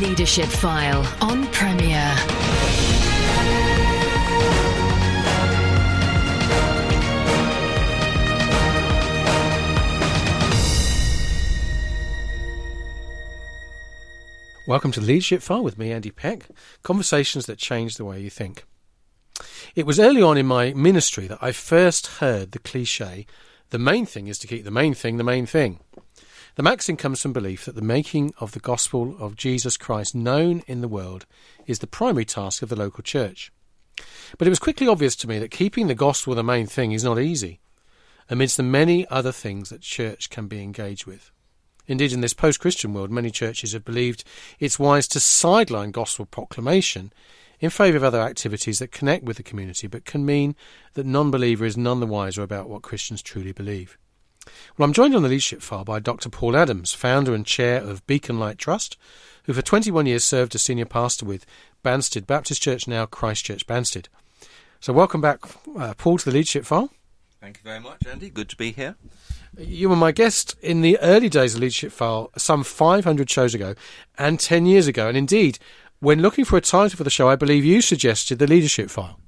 Leadership File on Premier. Welcome to Leadership File with me, Andy Peck. Conversations that change the way you think. It was early on in my ministry that I first heard the cliche the main thing is to keep the main thing the main thing. The maxim comes from belief that the making of the gospel of Jesus Christ known in the world is the primary task of the local church. But it was quickly obvious to me that keeping the gospel the main thing is not easy, amidst the many other things that church can be engaged with. Indeed, in this post Christian world, many churches have believed it's wise to sideline gospel proclamation in favour of other activities that connect with the community but can mean that non believer is none the wiser about what Christians truly believe. Well, I'm joined on the leadership file by Dr. Paul Adams, founder and chair of Beacon Light Trust, who for 21 years served as senior pastor with Banstead Baptist Church, now Christchurch Banstead. So, welcome back, uh, Paul, to the leadership file. Thank you very much, Andy. Good to be here. You were my guest in the early days of Leadership File, some 500 shows ago and 10 years ago. And indeed, when looking for a title for the show, I believe you suggested the Leadership File.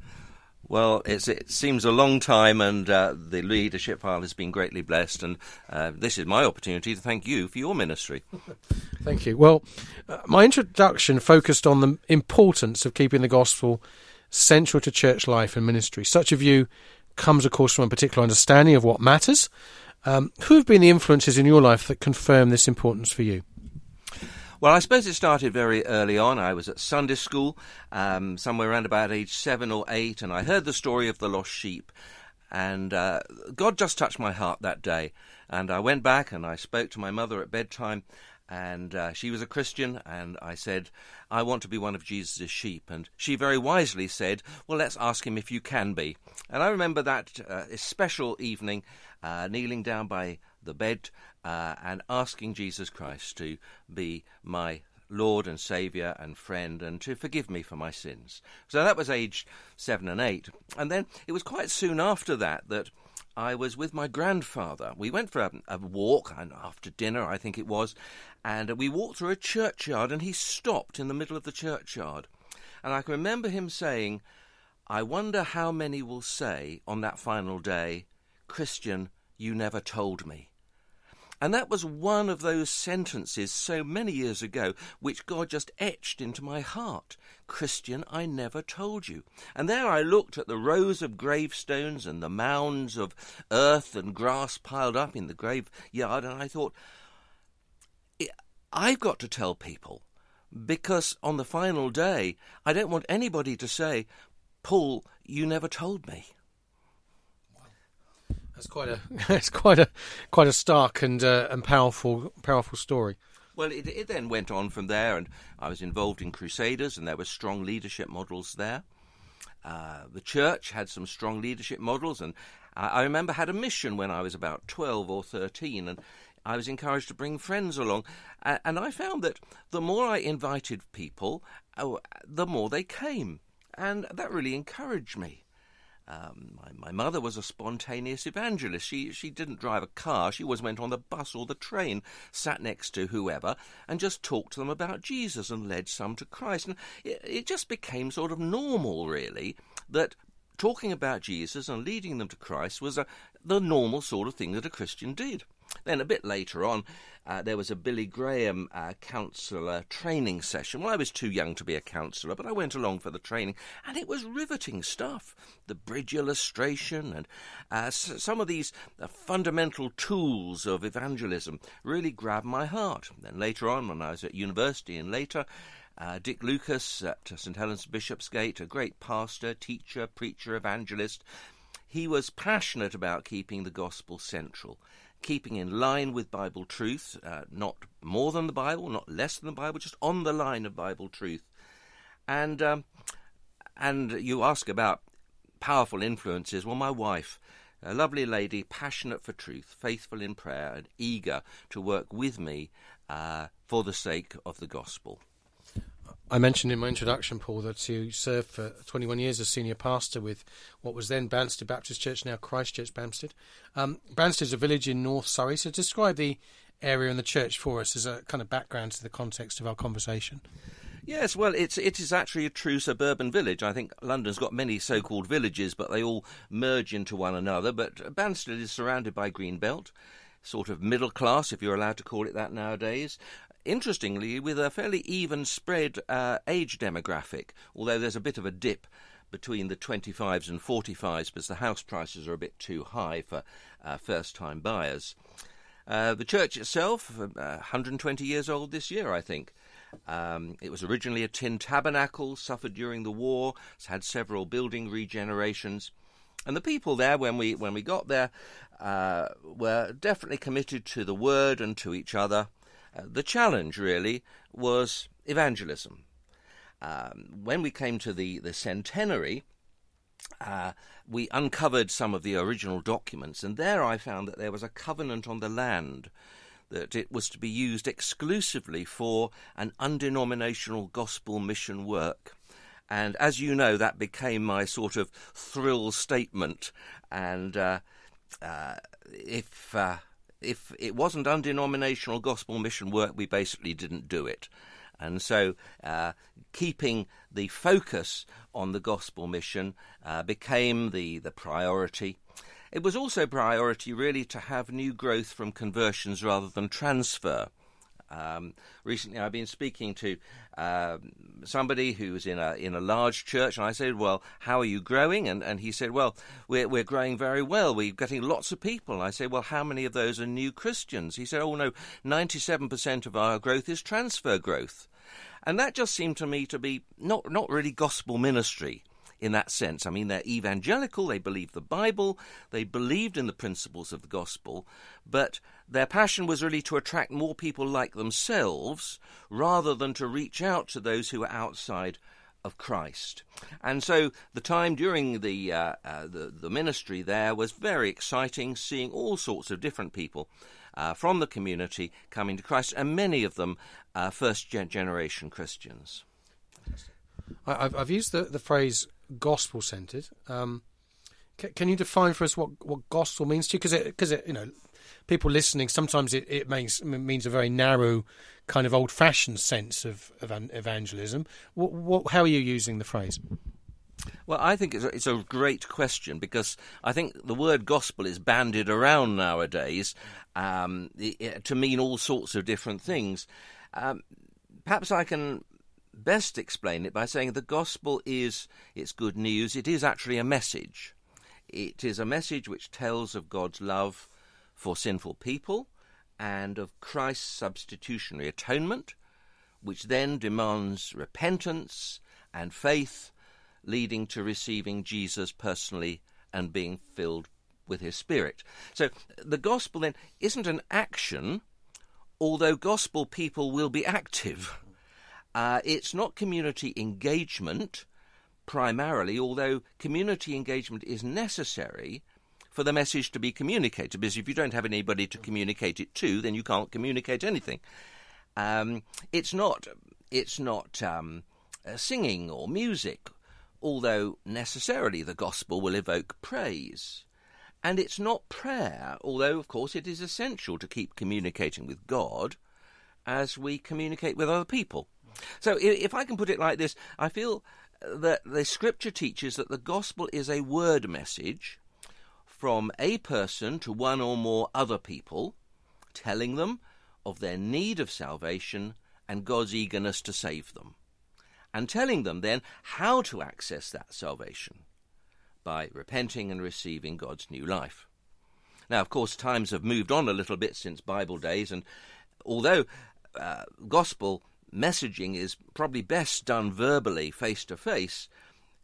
Well, it seems a long time, and uh, the leadership file has been greatly blessed. And uh, this is my opportunity to thank you for your ministry. thank you. Well, uh, my introduction focused on the importance of keeping the gospel central to church life and ministry. Such a view comes, of course, from a particular understanding of what matters. Um, who have been the influences in your life that confirm this importance for you? Well, I suppose it started very early on. I was at Sunday school, um, somewhere around about age seven or eight, and I heard the story of the lost sheep. And uh, God just touched my heart that day. And I went back and I spoke to my mother at bedtime, and uh, she was a Christian, and I said, I want to be one of Jesus' sheep. And she very wisely said, Well, let's ask him if you can be. And I remember that uh, special evening, uh, kneeling down by the bed uh, and asking Jesus Christ to be my Lord and Saviour and friend and to forgive me for my sins. So that was age seven and eight. And then it was quite soon after that that I was with my grandfather. We went for a, a walk, and after dinner, I think it was, and we walked through a churchyard, and he stopped in the middle of the churchyard. And I can remember him saying, I wonder how many will say on that final day, Christian, you never told me. And that was one of those sentences so many years ago which God just etched into my heart. Christian, I never told you. And there I looked at the rows of gravestones and the mounds of earth and grass piled up in the graveyard, and I thought, I've got to tell people because on the final day, I don't want anybody to say, Paul, you never told me. That's quite a it's quite a quite a stark and uh, and powerful powerful story. Well, it, it then went on from there, and I was involved in Crusaders, and there were strong leadership models there. Uh, the church had some strong leadership models, and I, I remember had a mission when I was about twelve or thirteen, and I was encouraged to bring friends along, and I found that the more I invited people, oh, the more they came, and that really encouraged me. Um, my, my, mother was a spontaneous evangelist. She she didn't drive a car. She always went on the bus or the train, sat next to whoever, and just talked to them about Jesus and led some to Christ. And it, it just became sort of normal, really, that talking about Jesus and leading them to Christ was a, the normal sort of thing that a Christian did. Then a bit later on, uh, there was a Billy Graham uh, counsellor training session. Well, I was too young to be a counsellor, but I went along for the training, and it was riveting stuff. The bridge illustration and uh, s- some of these uh, fundamental tools of evangelism really grabbed my heart. Then later on, when I was at university and later, uh, Dick Lucas at St Helens Bishopsgate, a great pastor, teacher, preacher, evangelist, he was passionate about keeping the gospel central keeping in line with Bible truth, uh, not more than the Bible, not less than the Bible, just on the line of Bible truth. And um, and you ask about powerful influences. Well, my wife, a lovely lady, passionate for truth, faithful in prayer, and eager to work with me uh, for the sake of the gospel. I mentioned in my introduction, Paul, that you served for 21 years as senior pastor with what was then Banstead Baptist Church, now Christchurch Banstead. Um, Banstead is a village in North Surrey, so describe the area and the church for us as a kind of background to the context of our conversation? Yes, well, it's it is actually a true suburban village. I think London's got many so-called villages, but they all merge into one another. But Banstead is surrounded by green belt, sort of middle class, if you're allowed to call it that nowadays. Interestingly, with a fairly even spread uh, age demographic, although there's a bit of a dip between the 25s and 45s because the house prices are a bit too high for uh, first time buyers. Uh, the church itself, uh, 120 years old this year, I think. Um, it was originally a tin tabernacle, suffered during the war, it's had several building regenerations. And the people there, when we when we got there, uh, were definitely committed to the word and to each other. Uh, the challenge really was evangelism. Um, when we came to the the centenary, uh, we uncovered some of the original documents, and there I found that there was a covenant on the land that it was to be used exclusively for an undenominational gospel mission work. And as you know, that became my sort of thrill statement. And uh, uh, if uh, if it wasn't undenominational gospel mission work, we basically didn't do it. And so, uh, keeping the focus on the gospel mission uh, became the, the priority. It was also priority, really, to have new growth from conversions rather than transfer. Um, recently, I've been speaking to uh, somebody who's in a in a large church, and I said, "Well, how are you growing?" And and he said, "Well, we're we're growing very well. We're getting lots of people." And I said, "Well, how many of those are new Christians?" He said, "Oh no, ninety seven percent of our growth is transfer growth," and that just seemed to me to be not not really gospel ministry in that sense. I mean, they're evangelical, they believe the Bible, they believed in the principles of the gospel, but their passion was really to attract more people like themselves rather than to reach out to those who were outside of Christ. And so the time during the, uh, uh, the, the ministry there was very exciting, seeing all sorts of different people uh, from the community coming to Christ, and many of them uh, first generation Christians. I've, I've used the, the phrase gospel centered. Um, can, can, you define for us what, what gospel means to you? Because it, because you know, people listening sometimes it, it makes, means a very narrow kind of old fashioned sense of, of evangelism. What, what, how are you using the phrase? Well, I think it's a, it's a, great question because I think the word gospel is bandied around nowadays um, to mean all sorts of different things. Um, perhaps I can best explain it by saying the gospel is it's good news. It is actually a message. It is a message which tells of God's love for sinful people and of Christ's substitutionary atonement, which then demands repentance and faith, leading to receiving Jesus personally and being filled with his Spirit. So the gospel then isn't an action, although gospel people will be active. Uh, it's not community engagement primarily, although community engagement is necessary for the message to be communicated. Because if you don't have anybody to communicate it to, then you can't communicate anything. Um, it's not. It's not um, uh, singing or music, although necessarily the gospel will evoke praise. And it's not prayer, although of course it is essential to keep communicating with God as we communicate with other people. So, if I can put it like this, I feel that the scripture teaches that the gospel is a word message from a person to one or more other people, telling them of their need of salvation and God's eagerness to save them, and telling them then how to access that salvation by repenting and receiving God's new life. Now, of course, times have moved on a little bit since Bible days, and although uh, gospel messaging is probably best done verbally, face to face.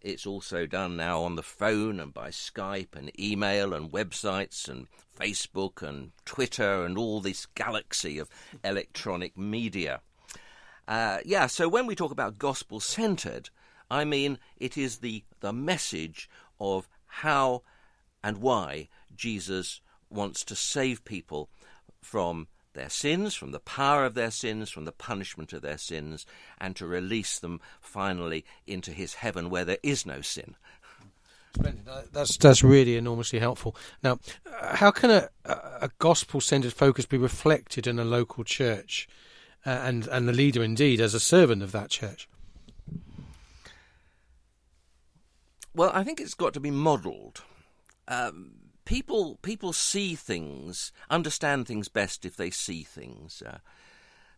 It's also done now on the phone and by Skype and email and websites and Facebook and Twitter and all this galaxy of electronic media. Uh, yeah, so when we talk about gospel centered, I mean it is the, the message of how and why Jesus wants to save people from their sins, from the power of their sins, from the punishment of their sins, and to release them finally into his heaven where there is no sin. Splendid. That's that's really enormously helpful. Now, how can a, a gospel-centered focus be reflected in a local church, uh, and and the leader indeed as a servant of that church? Well, I think it's got to be modelled. Um, people people see things, understand things best if they see things. Uh,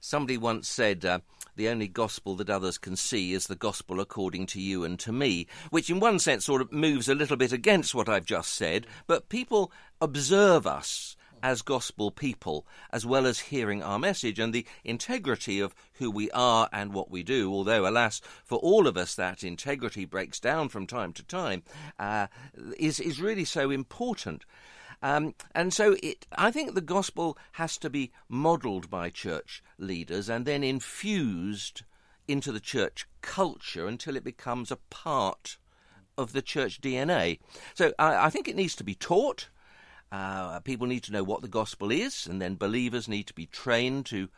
somebody once said, uh, "The only gospel that others can see is the gospel according to you and to me," which, in one sense, sort of moves a little bit against what I've just said. But people observe us as gospel people, as well as hearing our message and the integrity of who we are and what we do. Although, alas, for all of us, that integrity breaks down from time to time, uh, is is really so important. Um, and so it, I think the gospel has to be modelled by church leaders and then infused into the church culture until it becomes a part of the church DNA. So I, I think it needs to be taught. Uh, people need to know what the gospel is, and then believers need to be trained to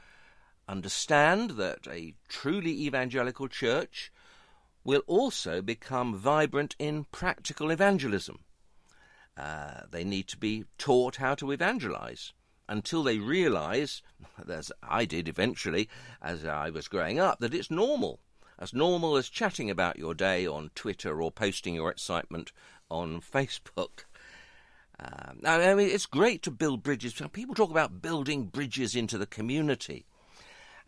understand that a truly evangelical church will also become vibrant in practical evangelism. Uh, they need to be taught how to evangelize until they realize, as I did eventually as I was growing up, that it's normal. As normal as chatting about your day on Twitter or posting your excitement on Facebook. Um, I mean, it's great to build bridges. People talk about building bridges into the community.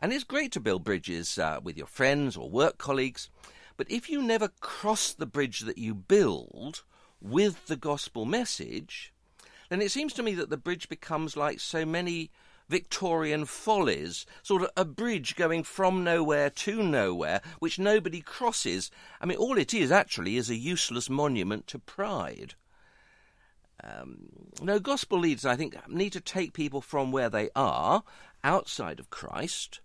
And it's great to build bridges uh, with your friends or work colleagues. But if you never cross the bridge that you build with the gospel message, then it seems to me that the bridge becomes like so many Victorian follies, sort of a bridge going from nowhere to nowhere, which nobody crosses. I mean, all it is actually is a useless monument to pride. Um, no, gospel leaders, I think, need to take people from where they are, outside of Christ,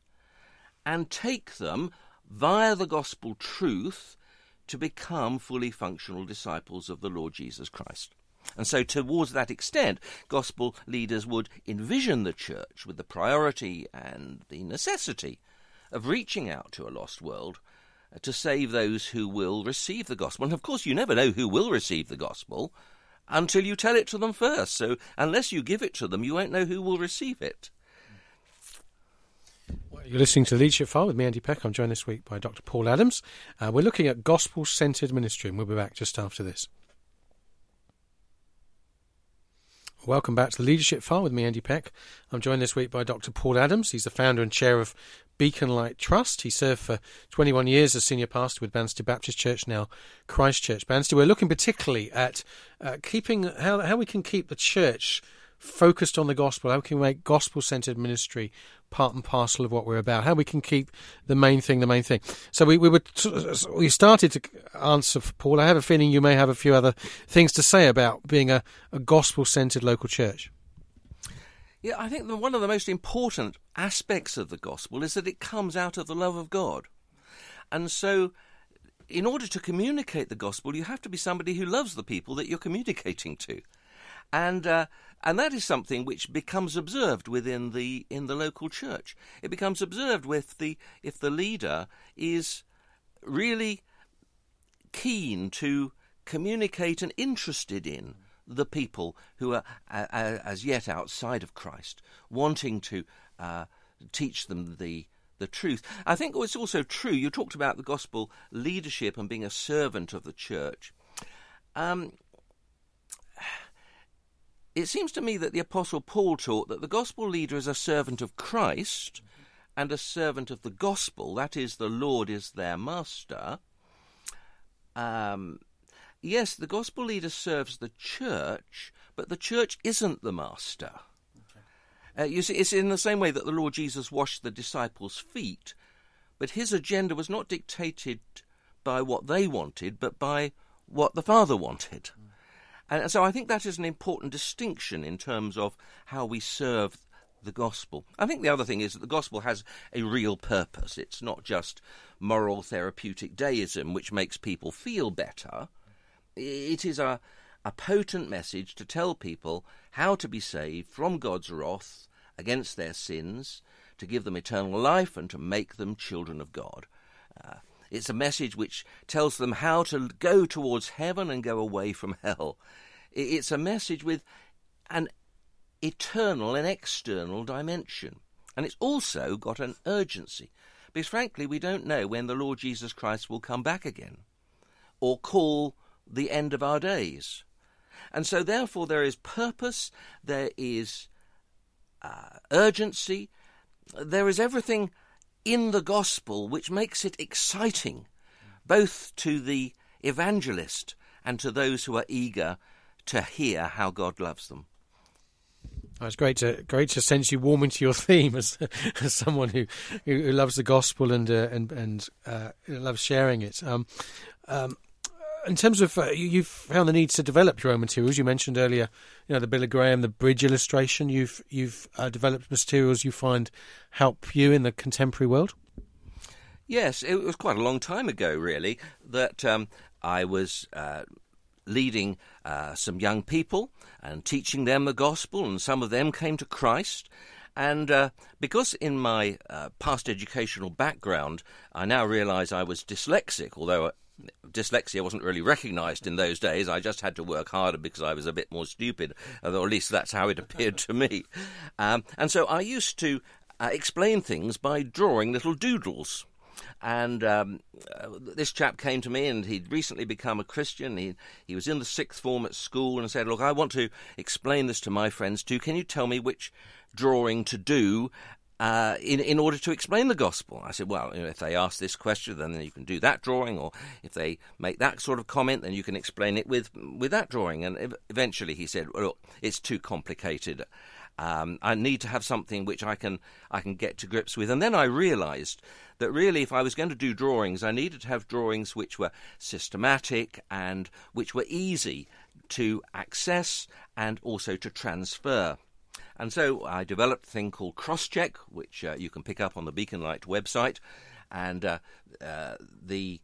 and take them via the gospel truth to become fully functional disciples of the Lord Jesus Christ. And so, towards that extent, gospel leaders would envision the church with the priority and the necessity of reaching out to a lost world to save those who will receive the gospel. And of course, you never know who will receive the gospel until you tell it to them first. So unless you give it to them, you won't know who will receive it. You're listening to Leadership File with me, Andy Peck. I'm joined this week by Dr. Paul Adams. Uh, we're looking at gospel centered ministry, and we'll be back just after this. Welcome back to the Leadership File with me, Andy Peck. I'm joined this week by Dr. Paul Adams. He's the founder and chair of Beacon Light Trust. He served for 21 years as senior pastor with Banstead Baptist Church, now Christ Church Banstead. We're looking particularly at uh, keeping how how we can keep the church focused on the gospel, how can we can make gospel centered ministry part and parcel of what we're about, how we can keep the main thing the main thing. So we, we were we started to answer Paul. I have a feeling you may have a few other things to say about being a, a gospel centered local church. Yeah, I think one of the most important aspects of the gospel is that it comes out of the love of God. And so, in order to communicate the gospel, you have to be somebody who loves the people that you're communicating to. And uh, and that is something which becomes observed within the in the local church. It becomes observed with the if the leader is really keen to communicate and interested in the people who are uh, as yet outside of Christ, wanting to uh, teach them the the truth. I think it's also true. You talked about the gospel leadership and being a servant of the church. Um, it seems to me that the Apostle Paul taught that the gospel leader is a servant of Christ and a servant of the gospel, that is, the Lord is their master. Um, yes, the gospel leader serves the church, but the church isn't the master. Uh, you see, it's in the same way that the Lord Jesus washed the disciples' feet, but his agenda was not dictated by what they wanted, but by what the Father wanted. Mm. And so I think that is an important distinction in terms of how we serve the gospel. I think the other thing is that the gospel has a real purpose. It's not just moral therapeutic deism which makes people feel better. It is a, a potent message to tell people how to be saved from God's wrath against their sins, to give them eternal life, and to make them children of God. Uh, it's a message which tells them how to go towards heaven and go away from hell. It's a message with an eternal and external dimension. And it's also got an urgency. Because frankly, we don't know when the Lord Jesus Christ will come back again or call the end of our days. And so, therefore, there is purpose, there is uh, urgency, there is everything in the gospel which makes it exciting, both to the evangelist and to those who are eager to hear how God loves them. Oh, it's great to great to sense you warming to your theme as as someone who who, loves the gospel and uh, and and uh, loves sharing it. Um, um, in terms of uh, you, have found the need to develop your own materials. You mentioned earlier, you know, the Billy Graham, the bridge illustration. You've you've uh, developed materials you find help you in the contemporary world. Yes, it was quite a long time ago, really, that um, I was uh, leading uh, some young people and teaching them the gospel, and some of them came to Christ. And uh, because in my uh, past educational background, I now realize I was dyslexic, although dyslexia wasn't really recognized in those days. I just had to work harder because I was a bit more stupid, or at least that's how it appeared to me. Um, and so I used to uh, explain things by drawing little doodles. And um, uh, this chap came to me, and he'd recently become a Christian. He he was in the sixth form at school, and said, "Look, I want to explain this to my friends too. Can you tell me which drawing to do uh, in in order to explain the gospel. I said, well, you know, if they ask this question, then you can do that drawing, or if they make that sort of comment, then you can explain it with with that drawing. And eventually, he said, well, look, it's too complicated. Um, I need to have something which I can I can get to grips with. And then I realised that really, if I was going to do drawings, I needed to have drawings which were systematic and which were easy to access and also to transfer. And so I developed a thing called Crosscheck, which uh, you can pick up on the Beacon Light website. And uh, uh, the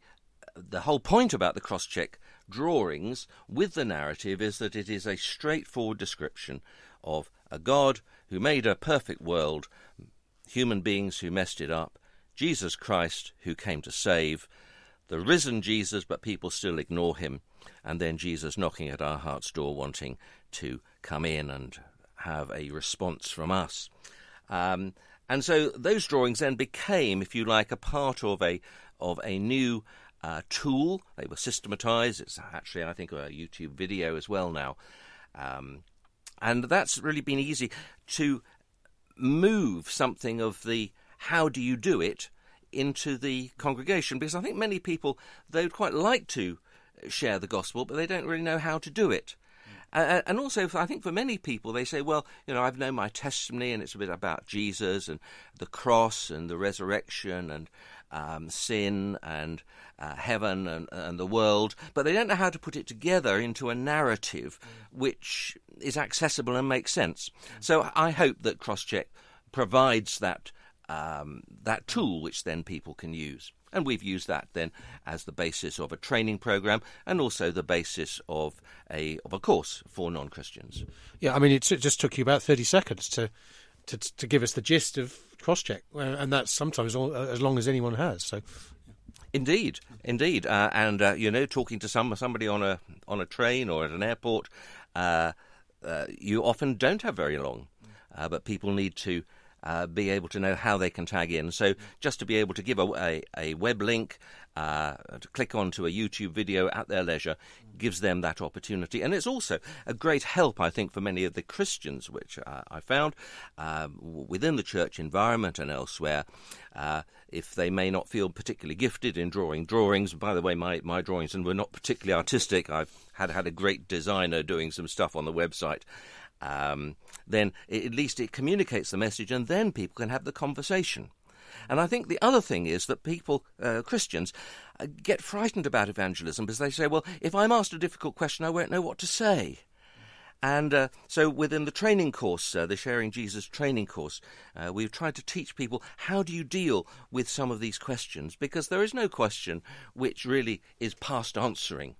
the whole point about the Crosscheck drawings with the narrative is that it is a straightforward description of a God who made a perfect world, human beings who messed it up, Jesus Christ who came to save, the risen Jesus, but people still ignore him, and then Jesus knocking at our heart's door wanting to come in and have a response from us. Um, and so those drawings then became, if you like, a part of a of a new uh, tool. They were systematized. It's actually, I think, a YouTube video as well now. Um, and that's really been easy to move something of the how do you do it into the congregation because I think many people they would quite like to share the gospel, but they don't really know how to do it. Uh, and also, I think for many people, they say, well, you know, I've known my testimony and it's a bit about Jesus and the cross and the resurrection and um, sin and uh, heaven and, and, the world, but they don't know how to put it together into a narrative which is accessible and makes sense. So I hope that Crosscheck provides that um, that tool which then people can use. And we've used that then as the basis of a training program and also the basis of a of a course for non Christians. Yeah, I mean, it just took you about thirty seconds to to, to give us the gist of Crosscheck, and that's sometimes all, uh, as long as anyone has. So. Indeed, indeed, uh, and uh, you know, talking to some somebody on a on a train or at an airport, uh, uh, you often don't have very long, but people need to uh, be able to know how they can tag in. So just to be able to give a, a, a web link, uh, to click onto a YouTube video at their leisure, gives them that opportunity. And it's also a great help, I think, for many of the Christians, which uh, I found um, within the church environment and elsewhere. Uh, if they may not feel particularly gifted in drawing drawings, by the way, my, my drawings and were not particularly artistic. I've had had a great designer doing some stuff on the website um, then it, at least it communicates the message, and then people can have the conversation. And I think the other thing is that people, uh, Christians, uh, get frightened about evangelism because they say, well, if I'm asked a difficult question, I won't know what to say. And uh, so within the training course, uh, the Sharing Jesus training course, uh, we've tried to teach people how do you deal with some of these questions because there is no question which really is past answering.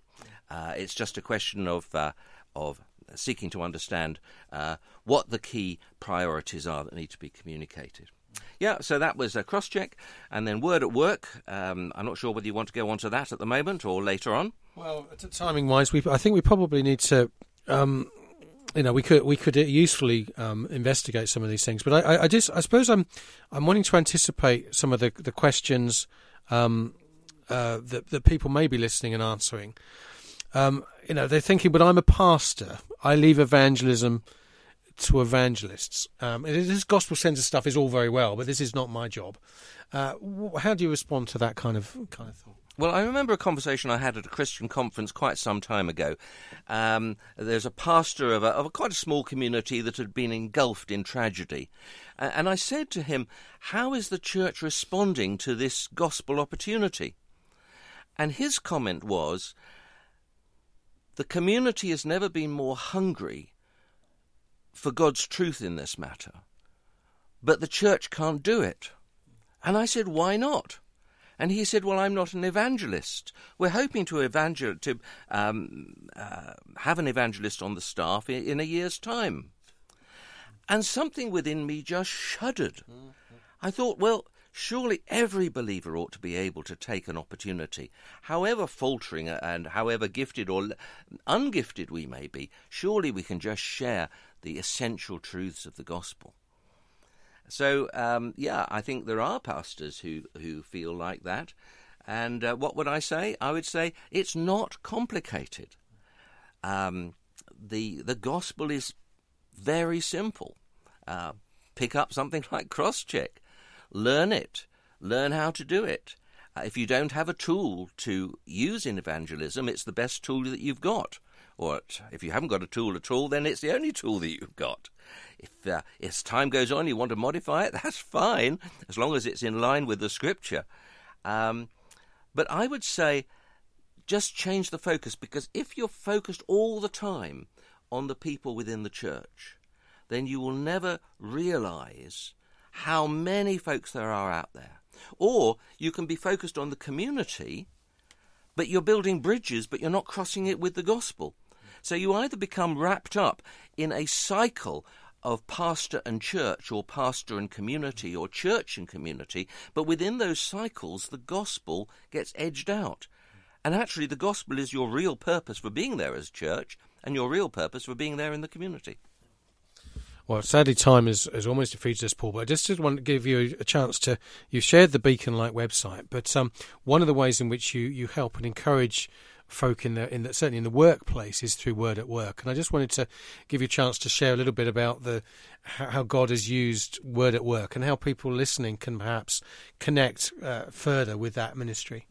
Uh, it's just a question of, uh, of seeking to understand uh, what the key priorities are that need to be communicated. Yeah, so that was a Crosscheck, and then word at work. Um, I'm not sure whether you want to go on to that at the moment or later on. Well, timing wise, we I think we probably need to. Um, you know, we could we could usefully um, investigate some of these things, but I, I, just I suppose I'm I'm wanting to anticipate some of the the questions um, uh, that that people may be listening and answering. Um, you know, they're thinking, but I'm a pastor. I leave evangelism to evangelists. Um, this gospel centre stuff is all very well, but this is not my job. Uh, how do you respond to that kind of kind of thought? Well, I remember a conversation I had at a Christian conference quite some time ago. Um, there's a pastor of a, of a, quite a small community that had been engulfed in tragedy. Uh, and I said to him, How is the church responding to this gospel opportunity? And his comment was, The community has never been more hungry for God's truth in this matter, but the church can't do it. And I said, Why not? And he said, "Well, I'm not an evangelist. We're hoping to evangel to um, uh, have an evangelist on the staff in, in, a year's time." And something within me just shuddered. I thought, well, surely every believer ought to be able to take an opportunity, however faltering and however gifted or ungifted we may be. Surely we can just share the essential truths of the gospel. So um, yeah, I think there are pastors who who feel like that. And uh, what would I say? I would say it's not complicated. Um, the the gospel is very simple. Uh, pick up something like crosscheck, learn it, learn how to do it. Uh, if you don't have a tool to use in evangelism, it's the best tool that you've got. Or if you haven't got a tool at all, then it's the only tool that you've got. If uh, as time goes on you want to modify it, that's fine, as long as it's in line with the scripture. Um, but I would say just change the focus because if you're focused all the time on the people within the church, then you will never realize how many folks there are out there. Or you can be focused on the community, but you're building bridges, but you're not crossing it with the gospel. So you either become wrapped up in a cycle of pastor and church, or pastor and community, or church and community, but within those cycles, the gospel gets edged out. And actually, the gospel is your real purpose for being there as church, and your real purpose for being there in the community. Well, sadly, time has, has almost defeated us, Paul. But I just want to give you a chance to. You shared the Beacon Light website, but um, one of the ways in which you, you help and encourage folk in the in the, certainly in the workplace is through word at work. And I just wanted to give you a chance to share a little bit about the how God has used word at work and how people listening can perhaps connect uh, further with that ministry.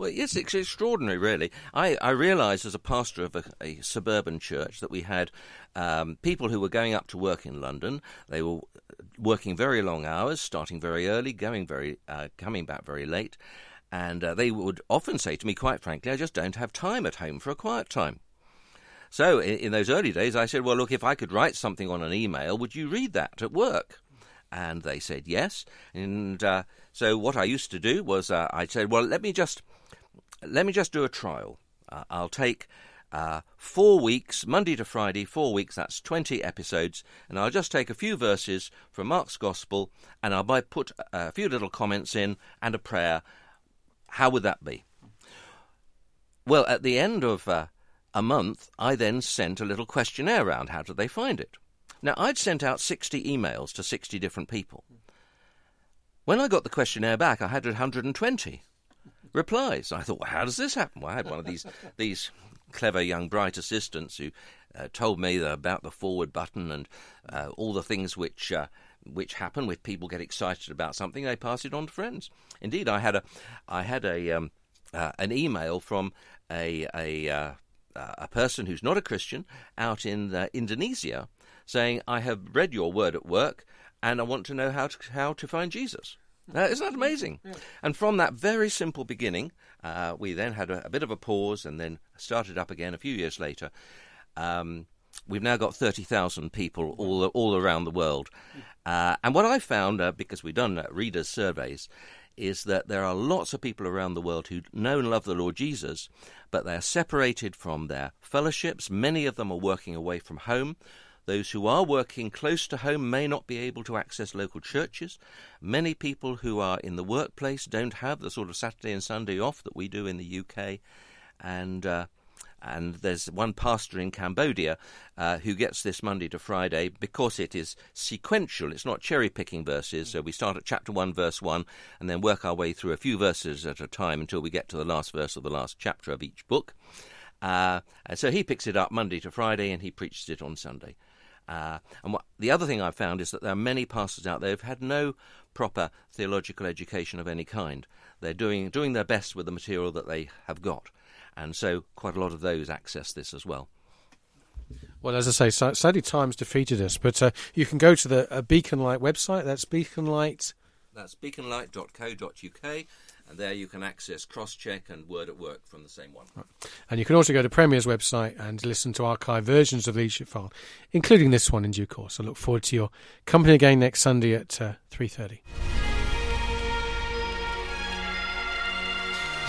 Well, yes, it's extraordinary, really. I, I realised as a pastor of a, a, suburban church that we had um, people who were going up to work in London. They were working very long hours, starting very early, going very, uh, coming back very late. And uh, they would often say to me, quite frankly, I just don't have time at home for a quiet time. So in, in, those early days, I said, Well, look, if I could write something on an email, would you read that at work? And they said yes. And uh, so what I used to do was uh, I said, Well, let me just let me just do a trial. Uh, I'll take uh, four weeks, Monday to Friday, four weeks, that's 20 episodes, and I'll just take a few verses from Mark's Gospel and I'll put a few little comments in and a prayer, how would that be? Well, at the end of uh, a month, I then sent a little questionnaire around. How did they find it? Now, I'd sent out 60 emails to 60 different people. When I got the questionnaire back, I had 120 replies. I thought, well, how does this happen? Well, I had one of these these clever young bright assistants who uh, told me about the forward button and uh, all the things which uh, which happen when people get excited about something. They pass it on to friends. Indeed, I had a I had a um, uh, an email from a a uh, a person who's not a Christian out in uh, Indonesia saying, "I have read your word at work, and I want to know how to how to find Jesus." Uh, isn't that amazing? Yeah. And from that very simple beginning, uh, we then had a, a, bit of a pause and then started up again a few years later. Um, we've now got 30,000 people all, all around the world. Uh, and what I found, uh, because we've done uh, readers' surveys, is that there are lots of people around the world who know and love the Lord Jesus, but they're separated from their fellowships. Many of them are working away from home. Those who are working close to home may not be able to access local churches. Many people who are in the workplace don't have the sort of Saturday and Sunday off that we do in the UK. And uh, and there's one pastor in Cambodia uh, who gets this Monday to Friday because it is sequential. It's not cherry picking verses. So we start at chapter 1, verse 1, and then work our way through a few verses at a time until we get to the last verse of the last chapter of each book. Uh, and so he picks it up Monday to Friday and he preaches it on Sunday. Uh, and what, the other thing I've found is that there are many pastors out there who've had no proper theological education of any kind. They're doing doing their best with the material that they have got and so quite a lot of those access this as well. Well, as I say, sadly times defeated us, but uh, you can go to the uh, Beacon Light website. That's Beaconlight. That's beaconlight.co.uk, and there you can access Crosscheck and Word at Work from the same one. Right. And you can also go to Premier's website and listen to archive versions of Leadership File, including this one in due course. I look forward to your company again next Sunday at uh, 3.30.